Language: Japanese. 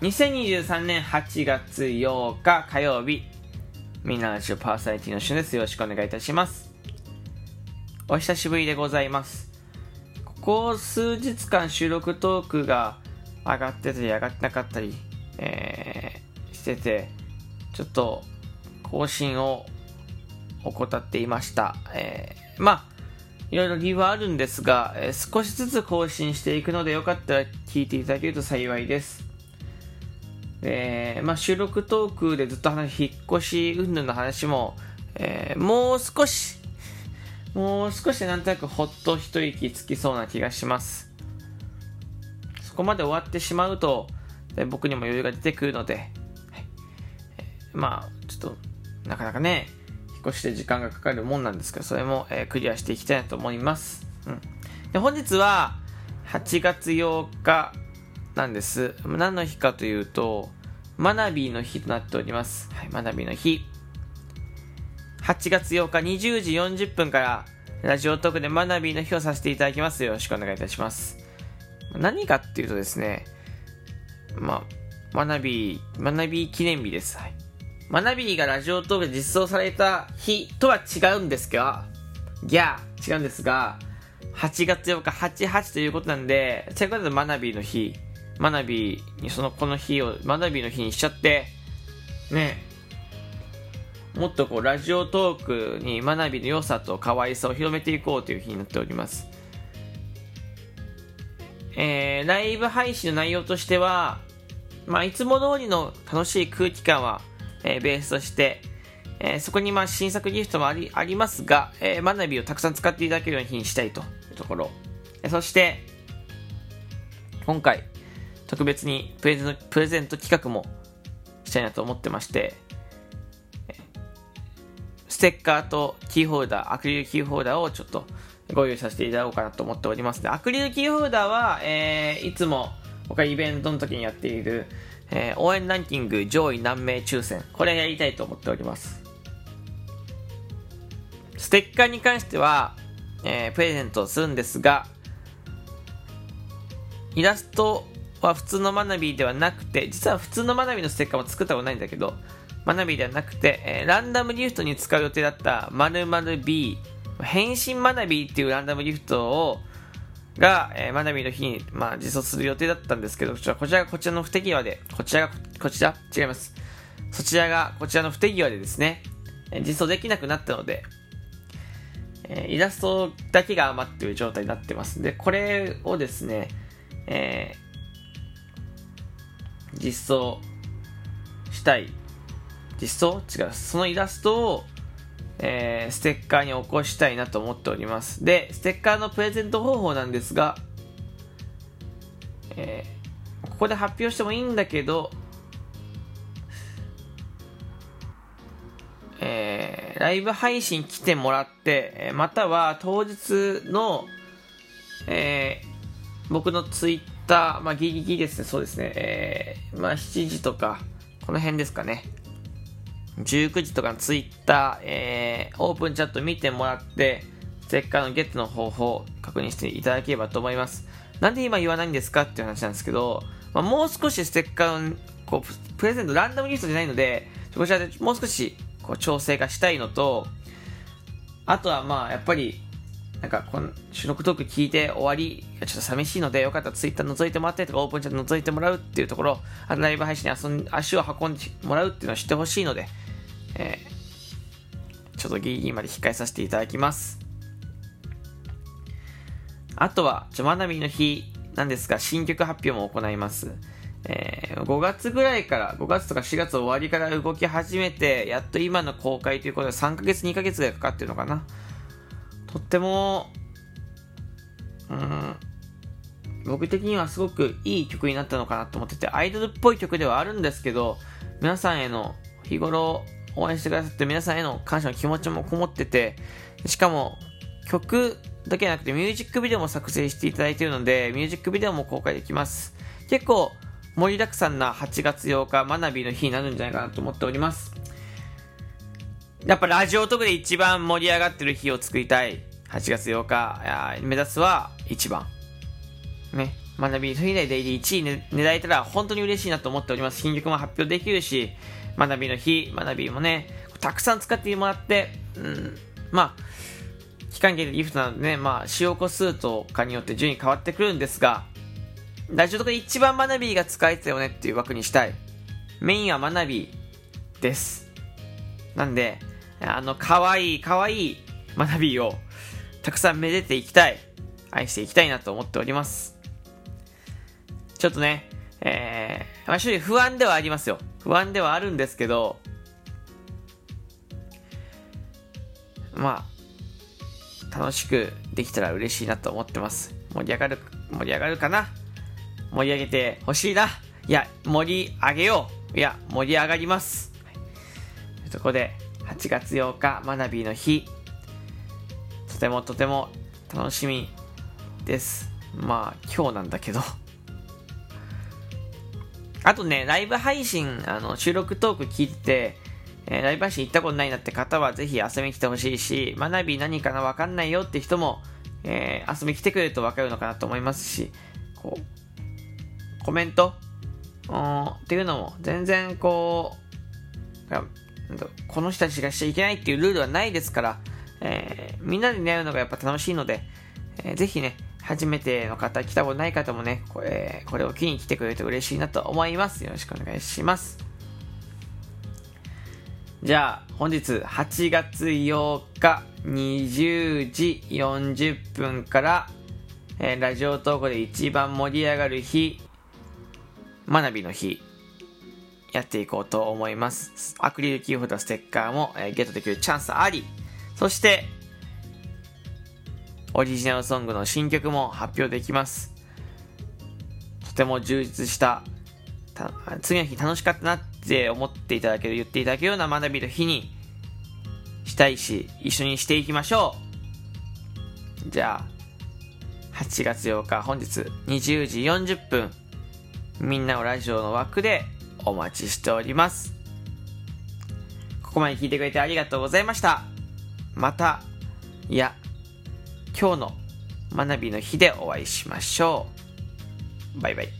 2023年8月8日火曜日、みんなのラジオパーソナリティのしゅんです。よろしくお願いいたします。お久しぶりでございます。ここ数日間収録トークが上がってたり上がってなかったり、えー、してて、ちょっと更新を怠っていました。えー、まあ、いろいろ理由はあるんですが、えー少しずつ更新していくのでよかったら聞いていただけると幸いです。えーまあ、収録トークでずっと話、引っ越し云々の話も、えーもう少し、もう少しなんとなくほっと一息つきそうな気がします。そこまで終わってしまうと、僕にも余裕が出てくるので、はいまあ、ちょっと、なかなかね、引っ越しで時間がかかるもんなんですけど、それも、えークリアしていきたいなと思います。うん。で、本日は、8月8日なんです。何の日かというと、マナビーの日となっております。はい、マナビーの日。8月8日20時40分から、ラジオトークでマナビーの日をさせていただきます。よろしくお願いいたします。何かっていうとですね、まあ、マナビー、マナビー記念日です。はい。マナビーがラジオトークで実装された日とは違うんですが、ギャー違うんですが、8月8日88ということなんで、ということでマナビーの日、マナビーにそのこの日をマナビーの日にしちゃって、ね、もっとこうラジオトークにマナビーの良さと可愛さを広めていこうという日になっております。えー、ライブ配信の内容としては、まあ、いつも通りの楽しい空気感は、えーベースとして、えーそこにまあ新作ギフトもありありますが、えー、マナビーをたくさん使っていただけるような日にしたいというところ。そして、今回、特別にプレゼントプレゼント企画もしたいなと思ってまして、ステッカーとキーホルダー、アクリルキーホルダーをちょっとご用意させていただこうかなと思っておりますで、アクリルキーホルダーは、えーいつも僕がイベントの時にやっている、えー応援ランキング上位何名抽選、これやりたいと思っております。ステッカーに関しては、えープレゼントするんですが、イラストは普通のマナビーではなくて、実は普通のマナビーのステッカーも作ったことないんだけど、マナビーではなくて、えーランダムギフトに使う予定だった〇〇 B、変身マナビーっていうランダムギフトを、が、えーマナビーの日に、まあ、実装する予定だったんですけど、こちらこちらがこちらの不手際で、こちらが、こちら？違います。そちらがこちらの不手際でですね、実装できなくなったので、えイラストだけが余っている状態になってますん。で、これをですね、えー実装したい。実装？違う。そのイラストを、えーステッカーに起こしたいなと思っております。で、ステッカーのプレゼント方法なんですが、えーここで発表してもいいんだけど、えーライブ配信来てもらって、または当日の、えー僕のツイッター、まあ、ギリギリですね、そうですね、えーまあ、7時とか、この辺ですかね、19時とかのツイッター、えーオープンチャット見てもらって、ステッカーのゲットの方法を確認していただければと思います。なんで今言わないんですかっていう話なんですけど、まあ、もう少しステッカーのこうプレゼント、ランダムギフトじゃないので、こちらでもう少しこう調整がしたいのと、あとはまあやっぱり、なんかこの収録トーク聞いて終わりが、ちょっと寂しいので、よかったらツイッター覗いてもらったりとか、オープンチャット覗いてもらうっていうところ、あとライブ配信に遊ん足を運んでもらうっていうのを知ってほしいので、えーちょっとギリギリまで控えさせていただきます。あとは、ちょ、マナミの日なんですが、新曲発表も行います。えー5月ぐらいから、5月とか4月終わりから動き始めて、やっと今の公開ということで3ヶ月、2ヶ月ぐらいかかってるのかな。とっても、うん、僕的にはすごくいい曲になったのかなと思ってて、アイドルっぽい曲ではあるんですけど、皆さんへの日頃応援してくださって皆さんへの感謝の気持ちもこもってて、しかも曲だけじゃなくてミュージックビデオも作成していただいているので、ミュージックビデオも公開できます。結構盛りだくさんな8月8日、マナビの日になるんじゃないかなと思っております。やっぱラジオトークで一番盛り上がってる日を作りたい。8月8日、目指すは一番。ね。学びの日でデイリー1位、ね、狙えたら本当に嬉しいなと思っております。新曲も発表できるし、学びの日、学びもね、たくさん使ってもらって、うん、まあ、期間限定ギフトなのでね、まあ、使用個数とかによって順位変わってくるんですが、ラジオとかで一番学びが使えてたよねっていう枠にしたい。メインは学びです。なんで、あの、可愛い可愛い学びをたくさんめでていきたい。愛していきたいなと思っております。ちょっとね、えー、まあ、正直不安ではありますよ。不安ではあるんですけど、まあ、楽しくできたら嬉しいなと思ってます。盛り上がる、盛り上がるかな？盛り上げてほしいな？いや、盛り上げよう。いや、盛り上がります。そこで、8月8日、学びの日。とてもとても楽しみです。まあ、今日なんだけど あとね、ライブ配信、あの、収録トーク聞いてて、えー、ライブ配信行ったことないなって方はぜひ遊びに来てほしいし、学び何かなわかんないよって人も、えー、遊びに来てくれるとわかるのかなと思いますし、こう、コメントっていうのも全然こう、この人たちがしちゃいけないっていうルールはないですから、えー、みんなで出会うのがやっぱ楽しいので、えー、ぜひね、初めての方、来たことない方もね、これこれを機に来てくれると嬉しいなと思います。よろしくお願いします。じゃあ、本日8月8日20時40分から、えー、ラジオトークで一番盛り上がる日、学びの日、やっていこうと思います。アクリルキーホルダーステッカーも、えー、ゲットできるチャンスあり、そして、オリジナルソングの新曲も発表できます。とても充実した、次の日楽しかったなって思っていただける、言っていただけるような学びの日にしたいし、一緒にしていきましょう。じゃあ、8月8日本日20時40分、みんなのラジオの枠でお待ちしております。ここまで聞いてくれてありがとうございました。また、いや、今日の学びの日でお会いしましょう。バイバイ。